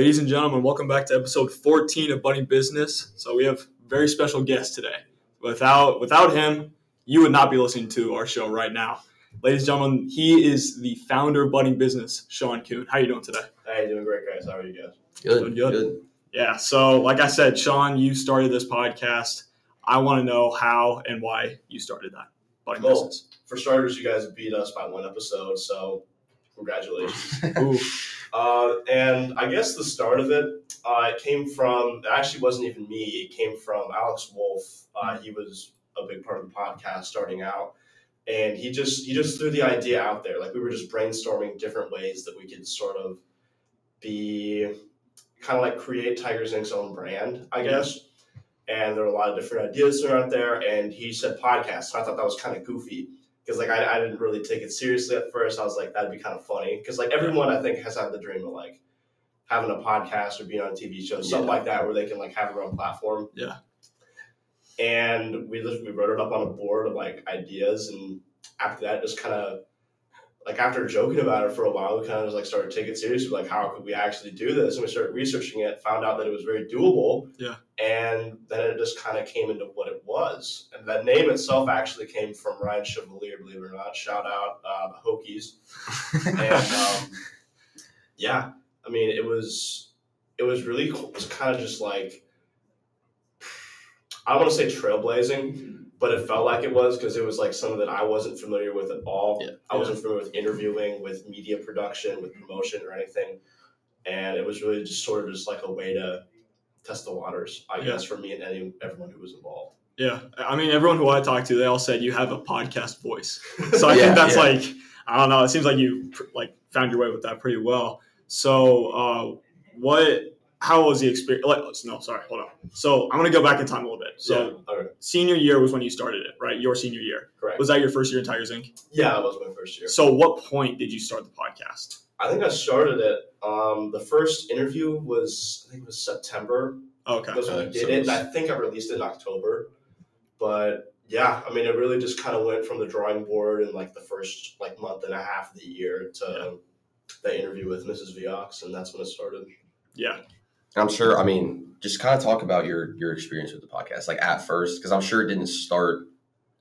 Ladies and gentlemen, welcome back to episode 14 of Budding Business. So we have a very special guest today. Without without him, you would not be listening to our show right now. Ladies and gentlemen, he is the founder of Budding Business, Sean Kuhn. How are you doing today? Hey, doing great, guys. How are you guys? Good, good. Yeah. So, like I said, Sean, you started this podcast. I want to know how and why you started that Budding Well, Business. For starters, you guys beat us by one episode, so congratulations. uh, and I guess the start of it, uh, it came from, it actually wasn't even me. It came from Alex Wolf. Uh, he was a big part of the podcast starting out. And he just he just threw the idea out there. Like we were just brainstorming different ways that we could sort of be kind of like create Tigers Inc.'s own brand, I guess. And there were a lot of different ideas that are out there. And he said podcast. So I thought that was kind of goofy because like I, I didn't really take it seriously at first. I was like that'd be kind of funny because like everyone I think has had the dream of like having a podcast or being on a TV show, something Yeah. like that, where they can like have their own platform. Yeah. And we just we wrote it up on a board of like ideas, and after that, just kind of like after joking about it for a while, we kind of just like started taking it seriously. Like, how could we actually do this? And we started researching it, found out that it was very doable. Yeah. And then it just kind of came into what it was. And that name itself actually came from Ryan Chevalier, believe it or not. Shout out uh, the Hokies. And um, yeah, I mean, it was it was really cool. It was kind of just like I don't want to say trailblazing, but it felt like it was because it was like something that I wasn't familiar with at all. Yeah. I wasn't familiar with interviewing, with media production, with promotion or anything, and it was really just sort of just like a way to test the waters, I Yeah. guess, for me and any everyone who was involved. Yeah. I mean, everyone who I talked to, they all said you have a podcast voice. So I Yeah, think that's yeah. like I don't know. It seems like you pr- like found your way with that pretty well. So uh, what? How was the experience? Like, no, sorry, hold on. So I'm gonna go back in time a little bit. So yeah, okay, senior year was when you started it, right? Your senior year correct. was that your first year in Tigers Inc. yeah, that was my first year. So what point did you start the podcast? I think I started it. Um, the first interview was I think it was September. Okay. That's when we Okay, did so it. it And I think I released it in October. But yeah, I mean, it really just kind of went from the drawing board in like the first like month and a half of the year to the interview with Mrs. Viox, and that's when it started. Yeah. I'm sure. I mean, just kind of talk about your your experience with the podcast, like at first, because I'm sure it didn't start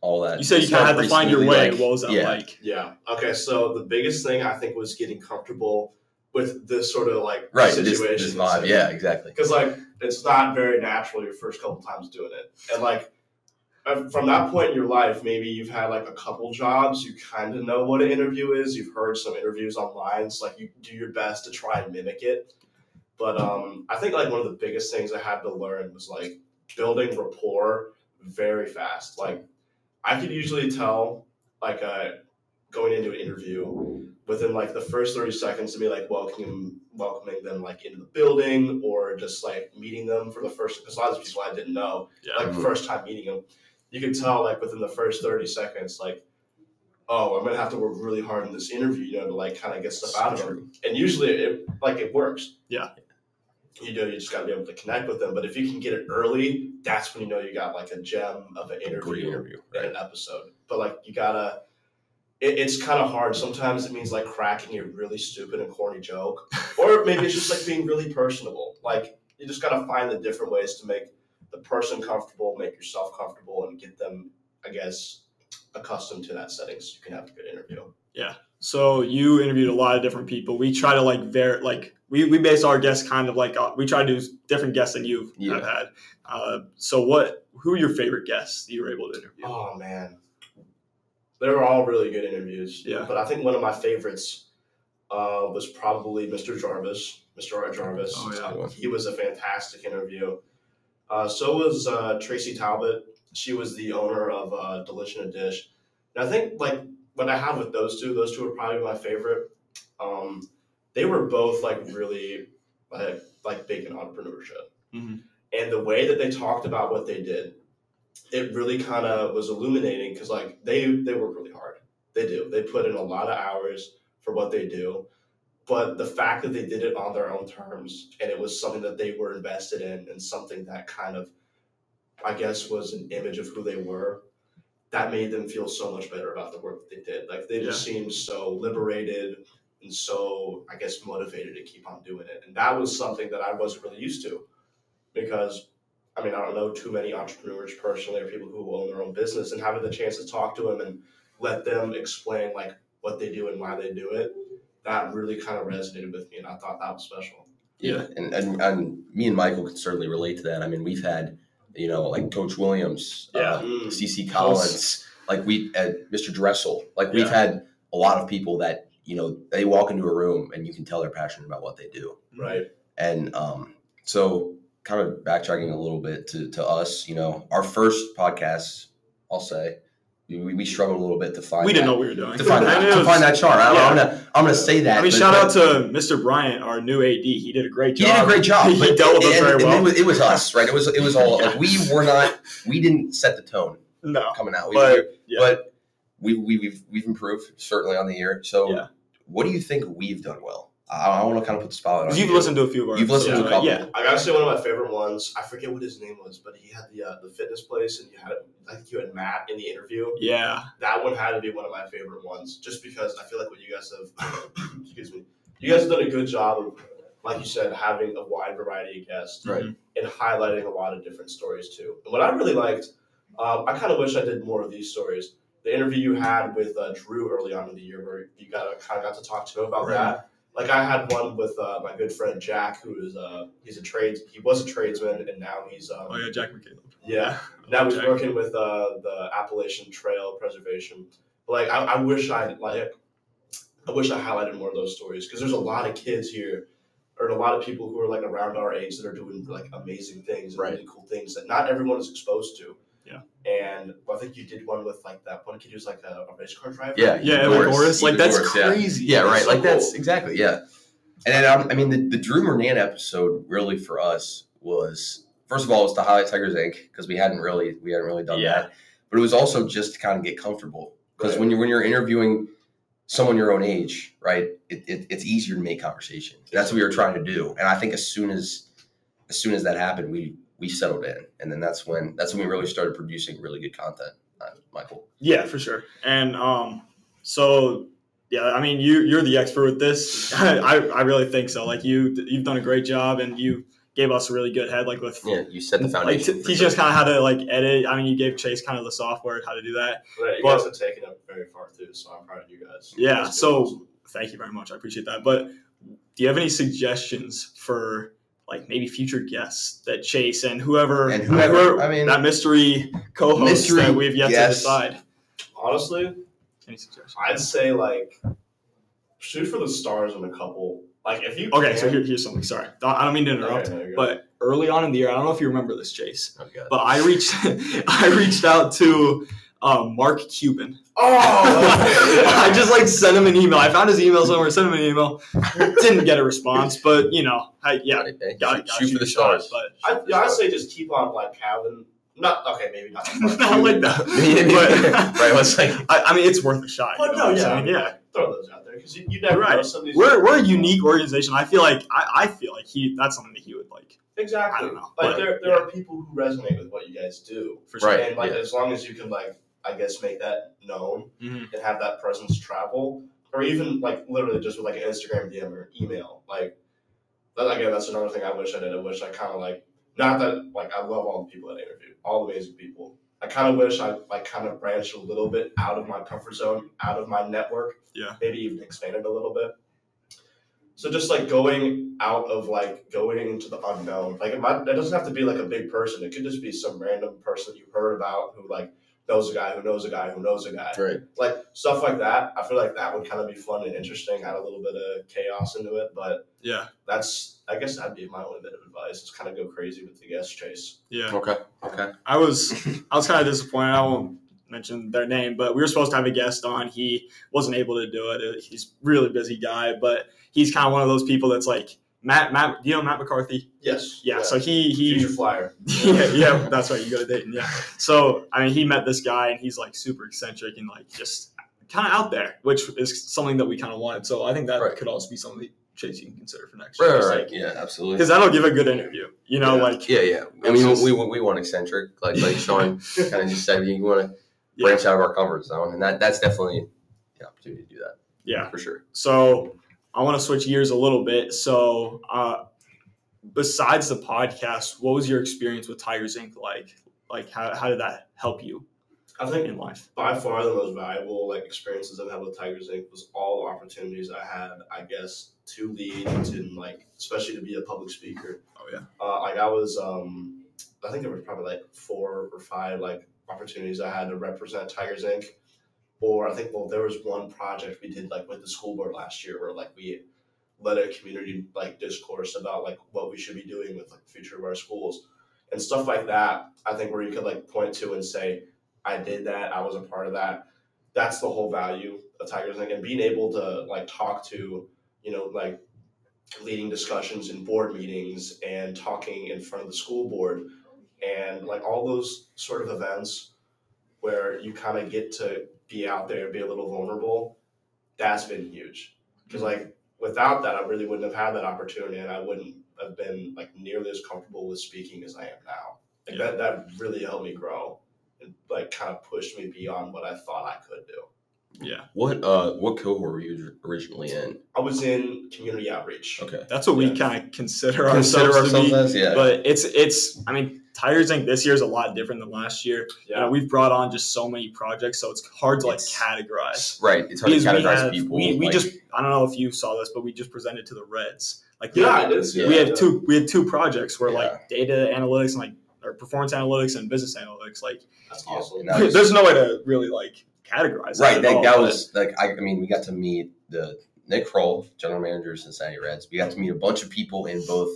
all that. You said you kind of had to find your way. smoothly, what was that yeah. like? Yeah. Okay. So the biggest thing I think was getting comfortable with this sort of like right? Situation. this vibe, yeah, exactly. because like it's not very natural your first couple times doing it and like uh, from that point in your life maybe you've had like a couple jobs you kind of know what an interview is you've heard some interviews online so like you do your best to try and mimic it but um i think like one of the biggest things i had to learn was like building rapport very fast like i could usually tell like uh going into an interview within like the first 30 seconds to be like welcoming welcoming them like into the building or just like meeting them for the first because a lot of people I didn't know Yeah. like first time meeting them you could tell like within the first 30 seconds like oh I'm gonna have to work really hard in this interview you know to like kind of get stuff out of them and usually it like it works Yeah. You know you just gotta be able to connect with them but if you can get it early that's when you know you got like a gem of an Great interview interview, in right? an episode. But like you gotta, it, it's kind of hard. Sometimes it means like cracking a really stupid and corny joke, or maybe it's just like being really personable. Like you just gotta find the different ways to make the person comfortable, make yourself comfortable, and get them, I guess, accustomed to that setting so you can have a good interview. Yeah. So you interviewed a lot of different people. We try to like ver like we, we base our guests kind of like uh, we try to do different guests than you Yeah. have had. Uh, so what? Who are your favorite guests that you were able to interview? Oh man, they were all really good interviews. Yeah. But I think one of my favorites uh, was probably Mr. Jarvis, Mr. Art Jarvis. Oh, yeah. He was a fantastic interview. Uh, so was uh, Tracy Talbot. She was the owner of uh, Delish in a Dish. And I think like what I have with those two, those two are probably my favorite. Um, they were both like really like like big in entrepreneurship, Mhm. and the way that they talked about what they did, it really kind of was illuminating because like they they work really hard. They do. They put in a lot of hours for what they do, but the fact that they did it on their own terms and it was something that they were invested in and something that kind of, I guess, was an image of who they were. That made them feel so much better about the work that they did. Like they just seemed so liberated and so I guess motivated to keep on doing it. And that was something that I wasn't really used to because I mean I don't know too many entrepreneurs personally or people who own their own business and having the chance to talk to them and let them explain like what they do and why they do it. That really kind of resonated with me, and I thought that was special. Yeah, and, and and me and Michael can certainly relate to that. I mean, we've had you know like Coach Williams, Yeah. uh, Mm. CC Collins, like we at Mr. Dressel, like we've Yeah. had a lot of people that you know they walk into a room and you can tell they're passionate about what they do. Right. And um, so, kind of backtracking a little bit to, to us, you know, our first podcast, I'll say, we, we struggled a little bit to find. We didn't that, know what we were doing. to find that, it to find that chart. I, yeah. am gonna I'm gonna say that. I mean, but- shout out to Mr. Bryant, our new AD. He did a great job. He did a great job. he dealt with us very well. It was, it was us, right? It was it was all Yeah. like we were not we didn't set the tone no, coming out. We, but yeah. but we, we we've we've improved certainly on the year. So, Yeah. What do you think we've done well? I, I want to kind of put the spotlight on you've you. listened to a few of our. You've listened to a episodes, couple. Yeah, I gotta say one of my favorite ones. I forget what his name was, but he had the uh, the fitness place, and you had I think you had Matt in the interview. yeah, That one had to be one of my favorite ones, just because I feel like what you guys have, excuse me, you guys have done a good job of, like you said, having a wide variety of guests Right. And highlighting a lot of different stories too. And what I really liked, um, I kind of wish I did more of these stories. The interview you had with uh, Drew early on in the year, where you got kind of got to talk to him about Right. that. Like I had one with uh, my good friend Jack, who is uh, he's a trades he was a tradesman and now he's um, Oh yeah, Jack McCaleb. yeah now he's Jack. working with uh, the Appalachian Trail Preservation. But, like I, I wish I like I wish I highlighted more of those stories because there's a lot of kids here or a lot of people who are like around our age that are doing like amazing things and Right. really cool things that not everyone is exposed to. Yeah. And well, I think you did one with like that one kid who's like a, a race car driver. Yeah, Yeah, Evan Evan Goris, Goris. Like Evan that's Goris, yeah. crazy. Yeah, right. so like that's exactly yeah. And then um, I mean the, the Drew Mernan episode really for us was first of all it was to highlight Tigers Inc. because we hadn't really we hadn't really done Yeah. that, but it was also just to kind of get comfortable because Right. when you when you're interviewing someone your own age, right, it, it, it's easier to make conversation. That's what we were trying to do, and I think as soon as as soon as that happened, we we settled in, and then that's when that's when we really started producing really good content. Uh, Michael, Yeah, for sure. And um, so yeah, I mean, you you're the expert with this. I I really think so. Like you you've done a great job, and you gave us a really good head. Like with yeah, you set the like foundation. t- for teaching sure. us kind of how to like edit. I mean, you gave Chase kind of the software how to do that. Right, you But- guys have taken it very far too, so I'm proud of you guys. Yeah, That's good. so- Thank you very much. I appreciate that. But do you have any suggestions for? Like maybe future guests that Chase and whoever, And whoever, I mean- that mystery co-host Mystery that we've yet guest. to decide. honestly, Any suggestions? I'd say like shoot for the stars on a couple. Like if you Okay, can, so here, here's something. Sorry, I don't mean to interrupt. Okay, there you go. But early on in the year, I don't know if you remember this, Chase, Oh, but I reached I reached out to um, Mark Cuban. oh, I just like sent him an email. I found his email somewhere, sent him an email. Didn't get a response, but you know, I, yeah, Hey, hey, got shoot, shoot for the a shot, stars. But I, yeah, I'd say just keep on like having not okay, maybe not. not like that. But, right? Let's like I, I mean, it's worth a shot. But no, what I'm yeah, yeah. Throw those out there because you, you never Right. know. Some of these We're we're a unique organization. I feel like I, I feel like he that's something that he would like exactly. I don't know, Like but- there, there are people who resonate with what you guys do, for sure. Right. and like yeah. as long as you can like I guess make that known Mhm. and have that presence travel, or even like literally just with like an Instagram DM or email. Like that, again, that's another thing I wish I did. I wish I kind of like not that like I love all the people that I interviewed, all amazing people. I kind of wish I like kind of branched a little bit out of my comfort zone, out of my network. Yeah. Maybe even expanded a little bit. So just like going out of like going into the unknown. Like it, might, it doesn't have to be like a big person. It could just be some random person you heard about who like knows a guy who knows a guy who knows a guy right. like stuff like that. I feel like that would kind of be fun and interesting. Add a little bit of chaos into it, but Yeah, that's I guess that'd be my only bit of advice. Is kind of go crazy with the guest chase. yeah. Okay. Okay. I was I was kind of disappointed. I won't mention their name, but we were supposed to have a guest on. He wasn't able to do it. He's a really busy guy, but he's kind of one of those people that's like Matt. Matt, you know Matt McCarthy? Yes. Yeah. So he he future flyer. yeah, yeah, that's right. You go to Dayton. Yeah. So I mean, he met this guy, and he's like super eccentric and like just kind of out there, which is something that we kind of wanted. So I think that Right. could also be something Chase you can consider for next year. Right. Right. like- Yeah. Absolutely. because that'll give a good interview. You know, Yeah. like Yeah. Yeah. I mean, It's we, we, we want eccentric, like like Sean kind of just said. You want to yeah, branch out of our comfort zone, and that that's definitely the opportunity to do that yeah. for sure. So I want to switch gears a little bit. So, uh, besides the podcast, what was your experience with Tigers Inc. like? Like, how, how did that help you I think in life? by far the most valuable like experiences I've had with Tigers Inc. was all the opportunities I had, I guess, to lead to like, especially to be a public speaker. Oh yeah. Uh, like I was, um, I think there was probably like four or five like opportunities I had to represent Tigers Inc. Or I think well, there was one project we did like with the school board last year where like we led a community like discourse about like what we should be doing with like the future of our schools and stuff like that. I think where you could like point to and say, I did that, I was a part of that. That's the whole value of Tigers Inc. and being able to like talk to, you know, like leading discussions in board meetings and talking in front of the school board and like all those sort of events where you kind of get to be out there and be a little vulnerable that's been huge. Because like without that i really wouldn't have had that opportunity and i wouldn't have been like nearly as comfortable with speaking as i am now. Like Yeah. that that really helped me grow and like kind of pushed me beyond what i thought i could do Yeah, What uh what cohort were you originally in? i was in community outreach Okay. that's what we kind of consider, Consider ourselves, to be. as yeah. But it's it's. I mean, Tigers Inc. this year is a lot different than last year. You know, yeah we've brought on just so many projects, so it's hard to like It's- categorize. right. It's hard to Because we categorize have- people. We, we like- just I don't know if you saw this, but we just presented to the Reds. Like we yeah had- i we that, had yeah. two we had two projects where Yeah. like data analytics and like or performance analytics and business analytics like that's awesome and that was- there's no way to really like categorize right. at That, all, that was like I, I mean we got to meet the Nick Krall, general manager of Cincinnati Reds. We got to meet a bunch of people in both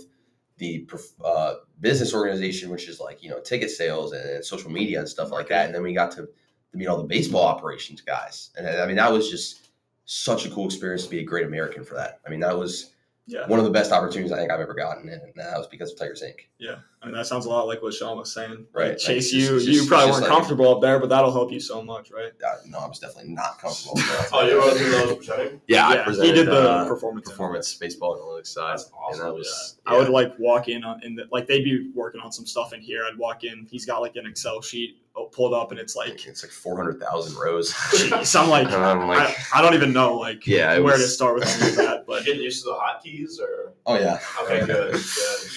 the uh, business organization, which is like you know ticket sales and social media and stuff like that, and then we got to, to meet all the baseball operations guys. And I mean that was just such a cool experience to be a great American for that. I mean that was yeah one of the best opportunities I think I've ever gotten, and that was because of Tigers Inc. yeah I mean that sounds a lot like what Sean was saying Right, Like, like, Chase it's just- you it's you probably weren't like- comfortable up there but that'll help you so much right Uh, no, I was definitely not comfortable. oh you were through those presenting Yeah, I he did the uh, performance performance baseball analytics side, That's awesome, and that was I would like walk in on in the, like they'd be working on some stuff in here. I'd walk in. He's got like an Excel sheet oh, pulled up, and it's like, it's like four hundred thousand rows. geez, I'm like, I'm like, I, I don't even know like Yeah, it where to start with any of that. but But getting used to the hotkeys or oh yeah. okay good good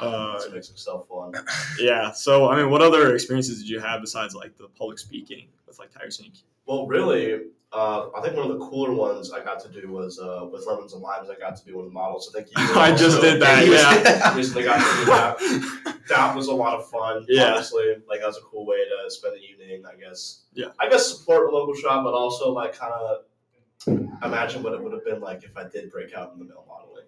Uh, makes Excel fun yeah. So I mean, what other experiences did you have besides like the public speaking with like Tiger Inc? Well, really, uh, I think one of the cooler ones I got to do was uh, with lemons and limes. I got to be one of the models. I think you I just did that, yeah. Recently got to do that. That was a lot of fun. Yeah. honestly, like that was a cool way to spend the evening. I guess. Yeah. I guess support a local shop, but also like kind of imagine what it would have been like if I did break out in the male modeling.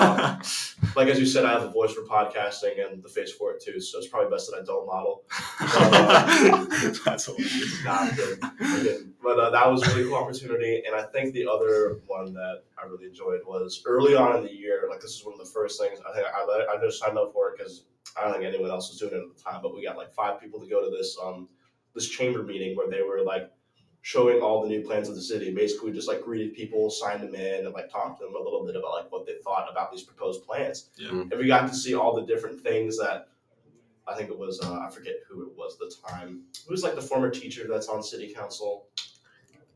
Um, like as you said, I have a voice for podcasting and the face for it too, so it's probably best that I don't model. That's hilarious. I'm good. But uh, that was a really cool opportunity, and I think the other one that I really enjoyed was early on in the year. Like this is one of the first things I think I let, I just signed up for it because I don't think anyone else was doing it at the time. But we got like five people to go to this um this chamber meeting where they were like showing all the new plans of the city. Basically, just like greeted people, signed them in, and like talked to them a little bit about like what they thought about these proposed plans. Yeah. And we got to see all the different things that I think it was uh, I forget who it was at the time. It was like the former teacher that's on city council.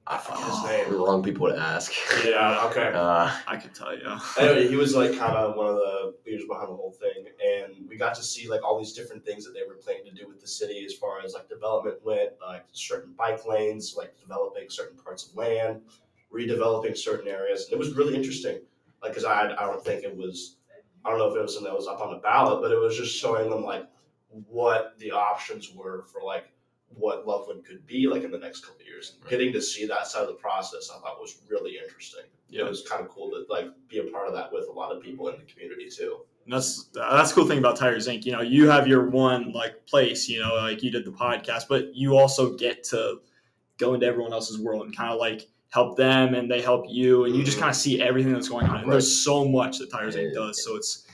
I forget his the name. wrong people to ask. Yeah, okay. Uh, I can tell you. Anyway, he was like kind of one of the leaders behind the whole thing, and we got to see like all these different things that they were planning to do with the city as far as like development went, like certain bike lanes, like developing certain parts of land, redeveloping certain areas, and it was really interesting. Like, cause I I don't think it was, I don't know if it was something that was up on the ballot, but it was just showing them like what the options were for like what Loveland could be like in the next couple of years. And getting to see that side of the process, I thought was really interesting Yeah. it was kind of cool to like be a part of that with a lot of people in the community too. And that's that's the cool thing about Tigers Inc. You know, you have your one like place. You know, like you did the podcast, but you also get to go into everyone else's world and kind of like help them, and they help you, and you just Mhm. kind of see everything that's going on. And Right. there's so much that Tigers Inc. does. So it's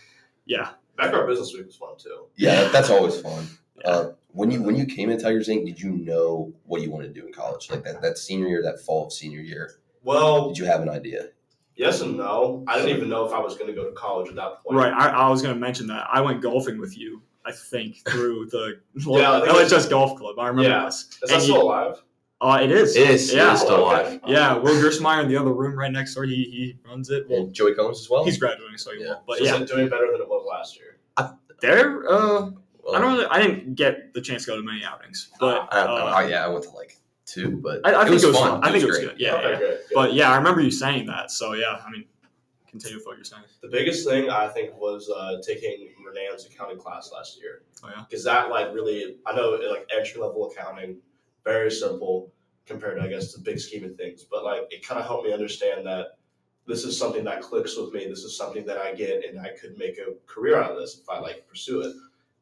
yeah, Backyard Business Week was fun too. Yeah, that's always fun. Yeah. Uh, when you when you came in Tigers Inc., did you know what you wanted to do in college? Like that, that senior year, that fall of senior year, Well, did you have an idea? yes and no. I didn't even know if I was going to go to college at that point. right. I, I was going to mention that I went golfing with you. I think through the Yeah, I think LHS Golf Club. I remember Yeah. this. Is that And still you- alive? Uh, it is. It is. Yeah. It is still Okay. alive. Yeah, Will Gersmeyer in the other room right next door. He he runs it. Well, And Joey Combs as well. he's graduating, so he Yeah. won't. But So yeah, is it doing better than it was last year? they're. Uh, Well, I don't really. I didn't get the chance to go to many outings, but I- uh, Oh yeah, I went to like two, but I, I it think was it was fun. fun. I think it was great. good. Yeah, okay, yeah. good, good. But yeah, I remember you saying that. So yeah, I mean, continue with what you're saying. The biggest thing I think was uh, taking Renan's accounting class last year. Oh, yeah? Because that like really, I know like entry level accounting, very simple compared to I guess the big scheme of things. But like it kind of helped me understand that this is something that clicks with me. This is something that I get, and I could make a career out of this if I like pursue it.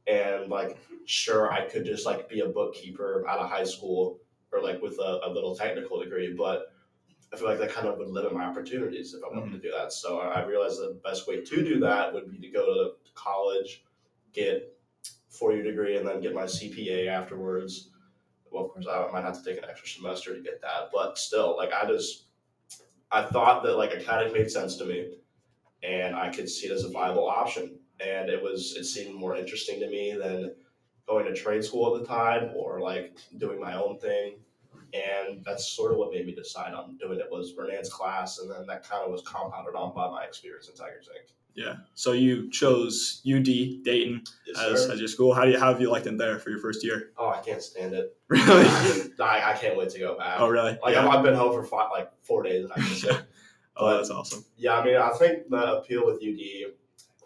And like, sure, I could just like be a bookkeeper out of high school or like with a, a little technical degree, but I feel like that kind of would limit my opportunities if I wanted to do that. So I realized the best way to do that would be to go to college, get four year degree, and then get my CPA afterwards. Well, of course, I might have to take an extra semester to get that, but still, like I just, I thought that like accounting made sense to me, and I could see it as a viable option, and it was it seemed more interesting to me than going to trade school at the time or like doing my own thing and that's sort of what made me decide on doing it was Renan's class, and then that kind of was compounded on by my experience in Tigers Inc. Yeah. So you chose UD Dayton Yes, as, sir. as your school. How do you how have you liked it there for your first year? oh, I can't stand it. Really? I, I can't wait to go back. oh, really? Like yeah. I've, I've been home for five, like four days, and I can say, oh, that's awesome. yeah. I mean, I think the appeal with UD,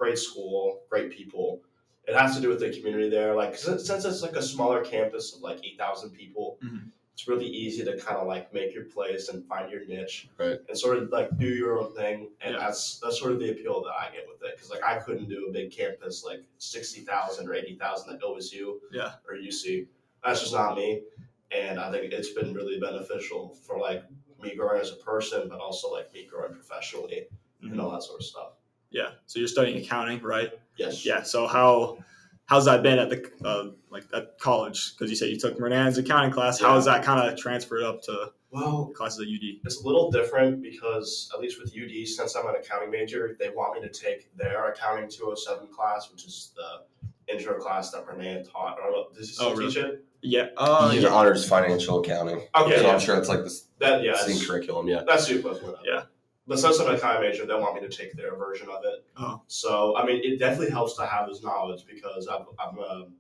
great school, great people. It has to do with the community there. Like since, since it's like a smaller campus of like eight thousand people, Mhm. it's really easy to kind of like make your place and find your niche, Right. And sort of like do your own thing, and Yeah. that's that's sort of the appeal that I get with it. Because like I couldn't do a big campus like sixty thousand or eighty thousand at OSU, Yeah. or UC. That's just not me, and I think it's been really beneficial for like me growing as a person, but also like me growing professionally Mhm. and all that sort of stuff. Yeah. So you're studying accounting, right? Yes. Yeah. So how how's that been at the uh, like at college? Because you said you took Renan's accounting class. How Yeah. has that kind of transferred up to Well, classes at UD? it's a little different because at least with UD, since I'm an accounting major, they want me to take their accounting 207 class, which is the intro class that Renee taught. I don't know. Does he still Oh, really? teach it? Yeah. Uh, He's yeah. honors financial accounting. Okay. so yeah. I'm sure it's like this That yeah. same curriculum. Yeah. That's super close. Yeah. But since I'm an accounting major, they want me to take their version of it. Oh. So I mean, it definitely helps to have this knowledge because I'm I'm um,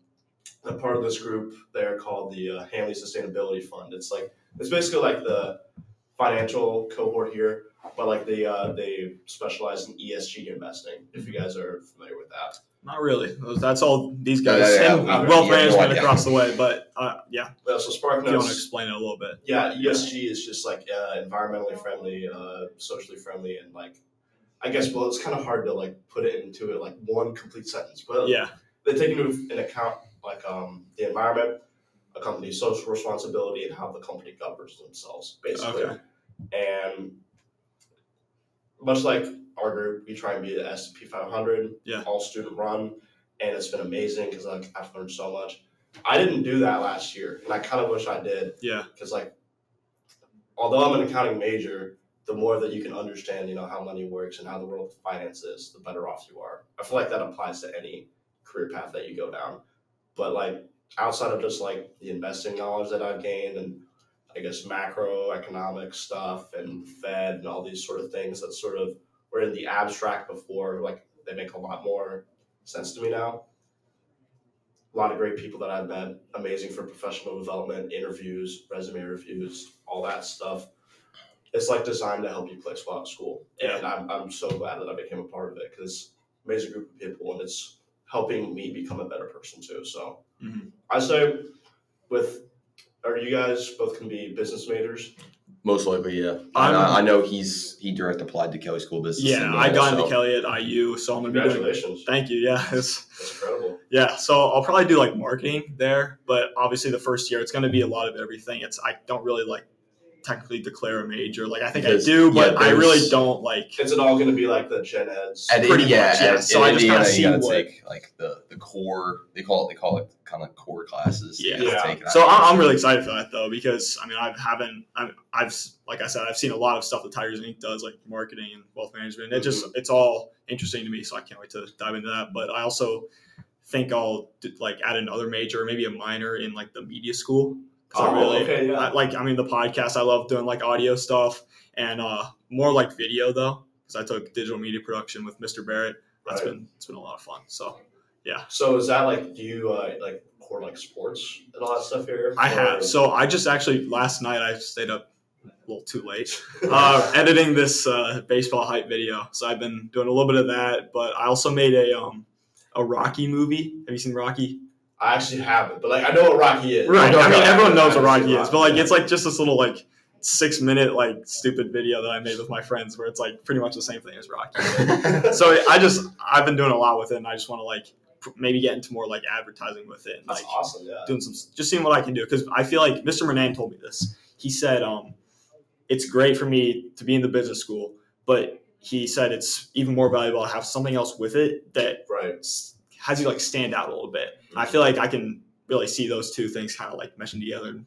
a part of this group there called the uh, Hanley Sustainability Fund. It's like it's basically like the financial cohort here, but like they uh, they specialize in ESG investing. If you guys are familiar with that. Not really. That's all these guys Yeah, yeah, and yeah. wealth Yeah, no management idea. across the way. But uh, yeah, Well, so if you want to explain it a little bit. yeah, ESG is just like uh, environmentally friendly, uh, socially friendly, and like I guess well, it's kind of hard to like put it into it like one complete sentence, but Yeah. they take into an account like um, the environment, a company's social responsibility, and how the company governs themselves, basically. Okay. And much like our group, we try and be the S P 500, Yeah. all student run, and it's been amazing because like I've learned so much. I didn't do that last year, and I kind of wish I did Yeah. because like although I'm an accounting major, the more that you can understand, you know, how money works and how the world of finance is, the better off you are. I feel like that applies to any career path that you go down. But like outside of just like the investing knowledge that I've gained and I guess macroeconomic stuff and Fed and all these sort of things that sort of were in the abstract before, like they make a lot more sense to me now. A lot of great people that I've met, amazing for professional development, interviews, resume reviews, all that stuff. It's like designed to help you place well at school. And I'm, I'm so glad that I became a part of it because amazing group of people and it's helping me become a better person too. So Mhm. I say with are you guys both can be business majors? Most likely, yeah. I'm- I, I know he's he direct applied to Kelley School of Business. Yeah. in I got into so- Kelley at IU, so I'm gonna be doing. Congratulations. Thank you. Yeah. It's, That's incredible. Yeah, so I'll probably do like marketing there, but obviously the first year it's going to be a lot of everything. It's I don't really like technically declare a major. Like I think Because, I do, but yeah, I really don't like. Is it all going to be like the gen eds? At Pretty yeah, much, yeah. at- So at I just kinda see you gotta what- take like the the core. They call it they call it kind of core classes. Yeah. Yeah. take, So I- I'm, I'm really excited for that though because I mean I haven't I'm, I've like I said I've seen a lot of stuff that Tigers Inc does like marketing and wealth management. It just mm-hmm. it's all interesting to me, so I can't wait to dive into that. But I also think I'll like add another major, maybe a minor in like the media school 'Cause I Oh, really, okay, yeah. I, like I mean the podcast. I love doing like audio stuff and uh, more like video though, because I took digital media production with Mr. Barrett. That's Right. been it's been a lot of fun. So yeah, So is that like do you uh, like record like sports and all that stuff here? I Or- have. So I just actually last night I stayed up a little too late uh, editing this uh, baseball hype video. So I've been doing a little bit of that, but I also made a um a Rocky movie. Have you seen Rocky? I actually have it, but like I know what Rocky is. Right. don't I mean, everyone knows what haven't Rocky is, but like it's like just this little like six minute like stupid video that I made with my friends where it's like pretty much the same thing as Rocky. so I just I've been doing a lot with it, and I just want to like maybe get into more like advertising with it, and, That's like awesome. Yeah. doing some just seeing what I can do because I feel like Mr. Renan told me this. He said um, it's great for me to be in the business school, but he said it's even more valuable to have something else with it that Right. S- has you like stand out a little bit. I mm-hmm. feel like I can really see those two things kind of like meshing together, and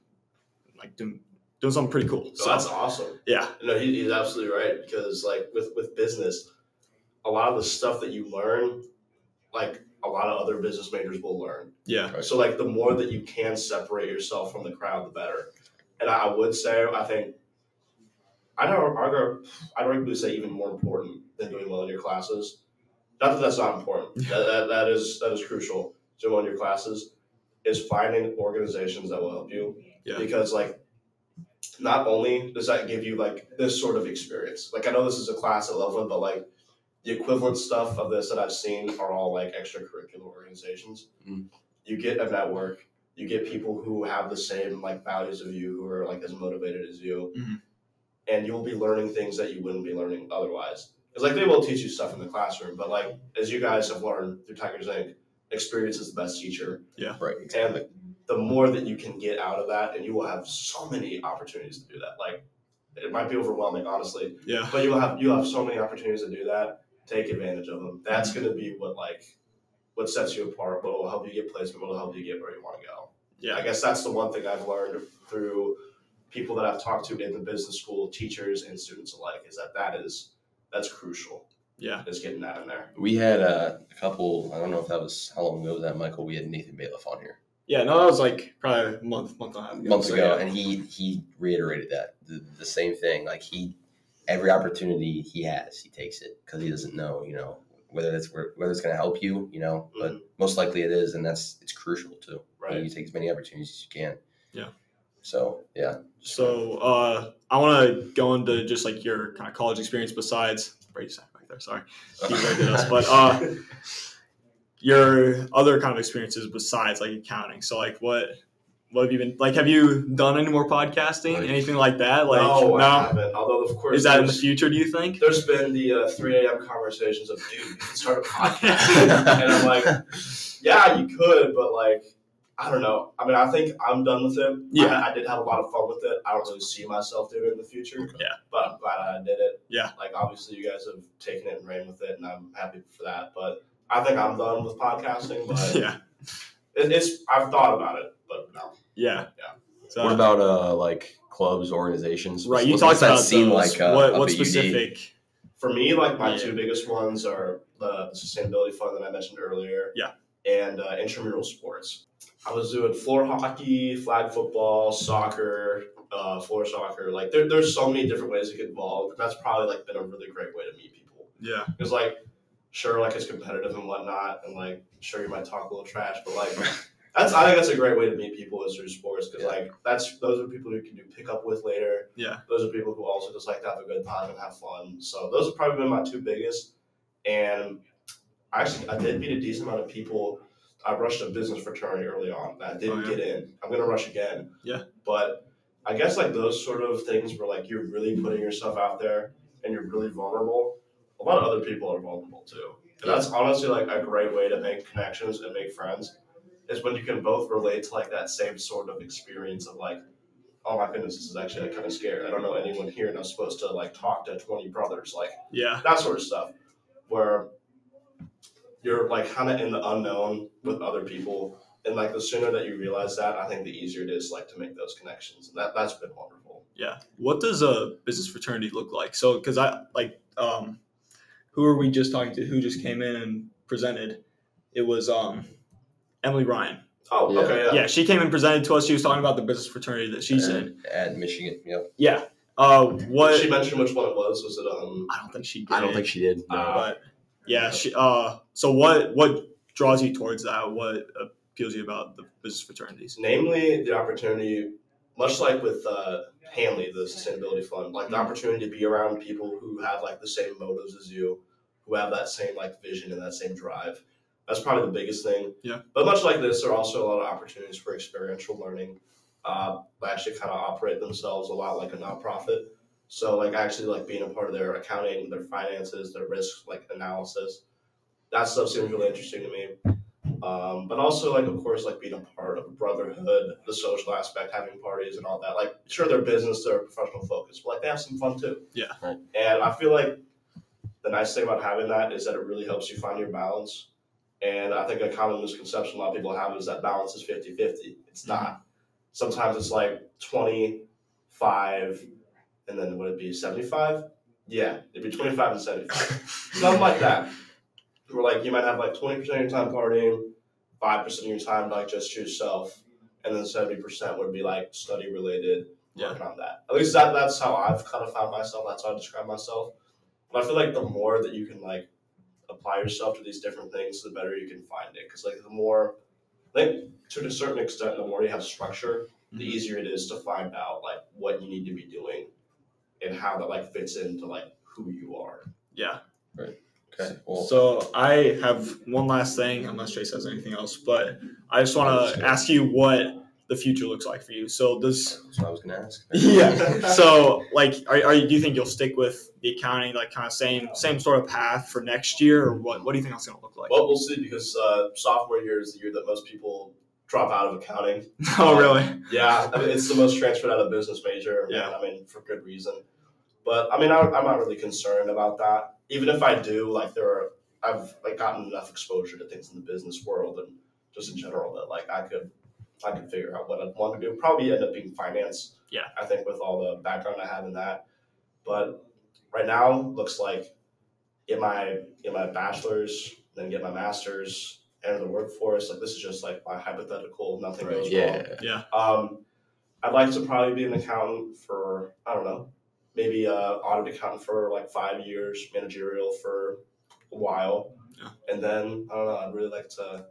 like doing doing something pretty cool. So So that's awesome. yeah, No, he, he's absolutely right because like with with business, a lot of the stuff that you learn, like a lot of other business majors will learn. yeah, Right. So like the more that you can separate yourself from the crowd, the better. And I, I would say I think I don't argue I'd arguably say even more important than doing well in your classes. Not that that's not important. that, that, that is that is crucial. Doing well in your classes is finding organizations that will help you. Yeah. Because like not only does that give you like this sort of experience. Like I know this is a class at Loveland, but like the equivalent stuff of this that I've seen are all like extracurricular organizations. Mm. You get a network. You get people who have the same like values of you, who are like as motivated as you, Mhm. and you'll be learning things that you wouldn't be learning otherwise. Because like they will teach you stuff in the classroom, but like as you guys have learned through Tigers Inc., experience is the best teacher Yeah. right. Exactly. and the more that you can get out of that, and you will have so many opportunities to do that. Like it might be overwhelming, honestly, yeah, but you'll have you'll have so many opportunities to do that. Take advantage of them. That's Mm-hmm. going to be what like what sets you apart. What will help you get placement. What will help you get where you want to go. yeah, I guess that's the one thing I've learned through people that I've talked to in the business school, teachers and students alike, is that that is that's crucial. yeah. Is getting that in there. We had uh, a couple. I don't know if that was how long ago was that, Michael. We had Nathan Bailiff on here Yeah, no, that was like probably a month, month and a half ago. months So, ago, yeah. and he he reiterated that the, the same thing. Like he, every opportunity he has, he takes it because he doesn't know, you know, whether that's whether it's going to help you, you know. But most likely it is, and that's it's crucial too. You, know, Right. you take as many opportunities as you can. Yeah. So yeah. So uh, I want to go into just like your kind of college experience besides Brady sat back there. Sorry, he us, but uh, your other kind of experiences besides like accounting. So like what what have you been like? Have you done any more podcasting, Like- anything like that? Like no, I haven't. Although of course Is that in the future? Do you think? There's been the uh, 3 a.m. conversations of, dude, you can start a podcast. and I'm like, yeah, you could, but like, I don't know. I mean, I think I'm done with it. Yeah. I, I did have a lot of fun with it. I don't really see myself doing it in the future. Yeah. But I'm glad I did it. Yeah. Like, obviously, you guys have taken it and ran with it, and I'm happy for that. But I think I'm done with podcasting. But yeah, it, it's, I've thought about it, but no. yeah, Yeah. So, What about uh like clubs, organizations? right? You talked about seem those. like, uh, what what at UD? specific? For me, like my Yeah. two biggest ones are the sustainability fund that I mentioned earlier. Yeah. And uh, intramural sports. I was doing floor hockey, flag football, soccer, uh, floor soccer. Like there, there's so many different ways to get involved. That's probably like been a really great way to meet people. Yeah, Because like, sure, like it's competitive and whatnot, and like, sure you might talk a little trash, but like, that's I think that's a great way to meet people is through sports. Because Yeah. like that's those are people who you can do pickup with later yeah, those are people who also just like to have a good time and have fun. So those have probably been my two biggest. And actually, I did meet a decent amount of people. I rushed a business fraternity early on. that I didn't Oh, yeah. get in. I'm gonna rush again. Yeah. But I guess like those sort of things where like you're really putting yourself out there and you're really vulnerable. A lot of other people are vulnerable too. And that's honestly like a great way to make connections and make friends. Is when you can both relate to like that same sort of experience of like oh my goodness, this is actually like, kind of scary. I don't know anyone here, and I'm supposed to like talk to 20 brothers, like yeah, that sort of stuff, where you're like kind of in the unknown with other people, and like the sooner that you realize that, I think the easier it is like to make those connections, and that that's been wonderful. yeah. What does a business fraternity look like? So, because I like, um, who are we just talking to? Who just came in and presented? It was um, Emily Ryan. Oh, Yeah. okay, yeah. Yeah, she came and presented to us. She was talking about the business fraternity that she's in. at, at Michigan. Yep. Yeah. Uh, what? Did she mentioned which one it was? Was it um? I don't think she. Did, I don't think she did. No. Uh, But yeah, she. Uh, so what? What draws you towards that? What appeals you about the business fraternities? namely the opportunity, much like with uh, Hanley, the sustainability fund, like the Mhm. opportunity to be around people who have like the same motives as you, who have that same like vision and that same drive. That's probably the biggest thing. Yeah. But much like this, there are also a lot of opportunities for experiential learning. Uh, they actually kind of operate themselves a lot like a nonprofit. So like actually like being a part of their accounting, their finances, their risk like analysis. That stuff seems really interesting to me. Um, but also like of course like being a part of a brotherhood, the social aspect, having parties and all that. Like sure they're business, they're professional focus, but like they have some fun too. Yeah. Right. And I feel like the nice thing about having that is that it really helps you find your balance. And I think a common misconception a lot of people have is that balance is 50-50. It's not. Sometimes it's like 25 and then would it be 75? Yeah, it'd be 25 and 75. Something like that. Where like you might have like 20% of your time partying, 5% of your time like just yourself, and then 70% would be like study related, Yeah. working on that. At least that that's how I've kind of found myself. That's how I describe myself. But I feel like the more that you can like apply yourself to these different things, the better you can find it. Because like the more, I think to a certain extent, the more you have structure, the mm-hmm. easier it is to find out like what you need to be doing, and how that like fits into like who you are. Yeah. Right. Okay. Well, So I have one last thing, unless Chase has anything else, but I just want to ask you what the future looks like for you. So does that's what I was gonna ask. yeah. So like, are, are you, do you think you'll stick with the accounting, like kind of same same sort of path for next year, or what? What do you think that's going to look like? Well, we'll see because uh, sophomore year is the year that most people drop out of accounting. oh, really? Um, yeah, I mean, it's the most transferred out of business major. Yeah. I mean, for good reason. But I mean, I, I'm not really concerned about that. Even if I do, like, there are, I've like gotten enough exposure to things in the business world and just in general that like I could, I could figure out what I'd want to do. Probably end up being finance. Yeah. I think with all the background I have in that, but right now looks like in my in my bachelor's, then get my master's, enter the workforce. Like this is just like my hypothetical. Nothing Right. goes Yeah. wrong. Um, I'd like to probably be an accountant for I don't know, maybe a audit accountant for like five years, managerial for a while, Yeah. and then I don't know. I'd really like to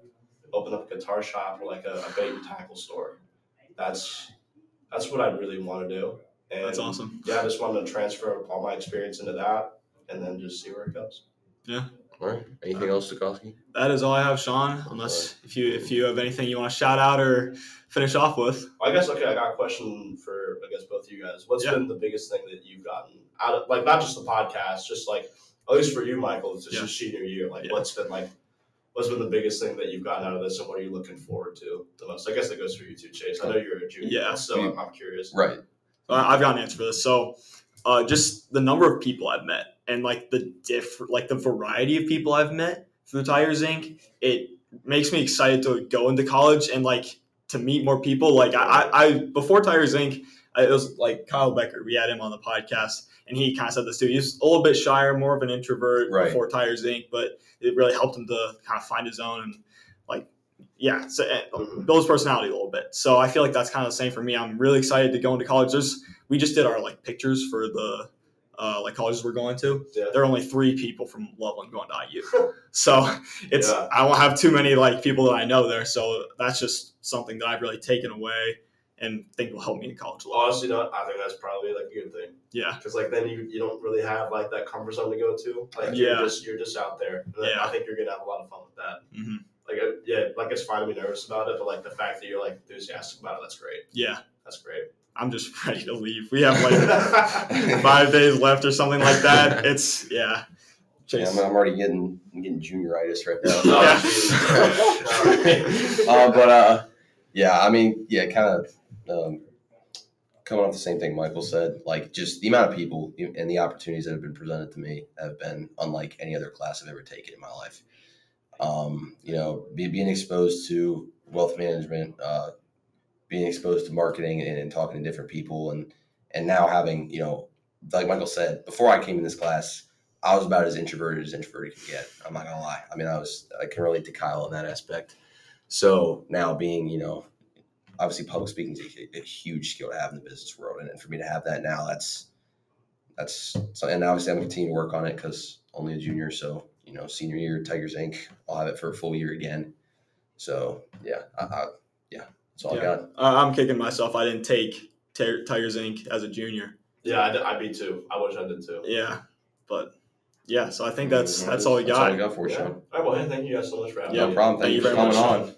open up a guitar shop or like a, a bait and tackle store. That's that's what I really want to do. And That's awesome. Yeah, I just wanted to transfer all my experience into that, and then just see where it goes. All right. Anything else, Sikorsky? That is all I have, Sean. Unless if you if you have anything you want to shout out or finish off with. I guess okay. I got a question for I guess both of you guys. What's Yeah. been the biggest thing that you've gotten out of like not just the podcast, just like at least for you, Michael, it's just Yeah. your senior year. Like, Yeah. what's been like, what's been the biggest thing that you've gotten out of this, and what are you looking forward to the most? I guess that goes for you too, Chase. I know you're a junior, Yeah. so I'm, I'm curious. Right. I- I've got an answer for this. So, uh, just the number of people I've met and like the diff, like the variety of people I've met through Tigers Inc. It makes me excited to go into college and like to meet more people. Like I, I, before Tigers Inc. I- It was like Kyle Becker. We had him on the podcast, and he kind of said this too. He was a little bit shyer, more of an introvert Right. before Tigers Inc. But it really helped him to kind of find his own and like, yeah, so, uh, Mhm. build his personality a little bit. So I feel like that's kind of the same for me. I'm really excited to go into college. There's we just did our like pictures for the uh, like colleges we're going to. Yeah. There are only three people from Loveland going to IU, so it's Yeah. I don't have too many like people that I know there. So that's just something that I've really taken away and think will help me in college a lot. Honestly, no, I think that's probably like a good thing Yeah, because like then you, you don't really have like that comfort zone to go to. Like Yeah. you're just you're just out there. And Yeah. I think you're gonna have a lot of fun with that. Mhm. Like uh, yeah, like it's fine to be nervous about it, but like the fact that you're like enthusiastic about it, that's great. yeah. That's great. I'm just ready to leave. We have like five days left or something like that. It's yeah. Yeah, I'm, I'm already getting I'm getting junioritis right now. Oh, uh, but uh, yeah, I mean, yeah, kind of um, coming off the same thing Michael said. Like, just the amount of people and the opportunities that have been presented to me have been unlike any other class I've ever taken in my life. Um, you know, be, being exposed to wealth management, uh, being exposed to marketing and, and talking to different people, and and now having you know, like Michael said, before I came in this class. I was about as introverted as introverted could get. I'm not gonna lie. I mean, I was I can relate to Kyle in that aspect. So now being, you know, obviously public speaking is a, a huge skill to have in the business world, and, and for me to have that now, that's that's so, and obviously I'm gonna continue to work on it because only a junior, so you know, senior year Tigers Inc. I'll have it for a full year again. So yeah, I, I, yeah, that's all I Yeah. got. I- I'm kicking myself. I didn't take Ti- Tigers Inc. as a junior. Yeah, I, did- I beat too. I wish I did too. Yeah, but yeah. So I think that's that's all we That's all got. we got for you, Yeah. Sean. All right, well, hey, thank you guys so much for having Yeah. me. No problem. Thank, Thank you you for very coming much, on.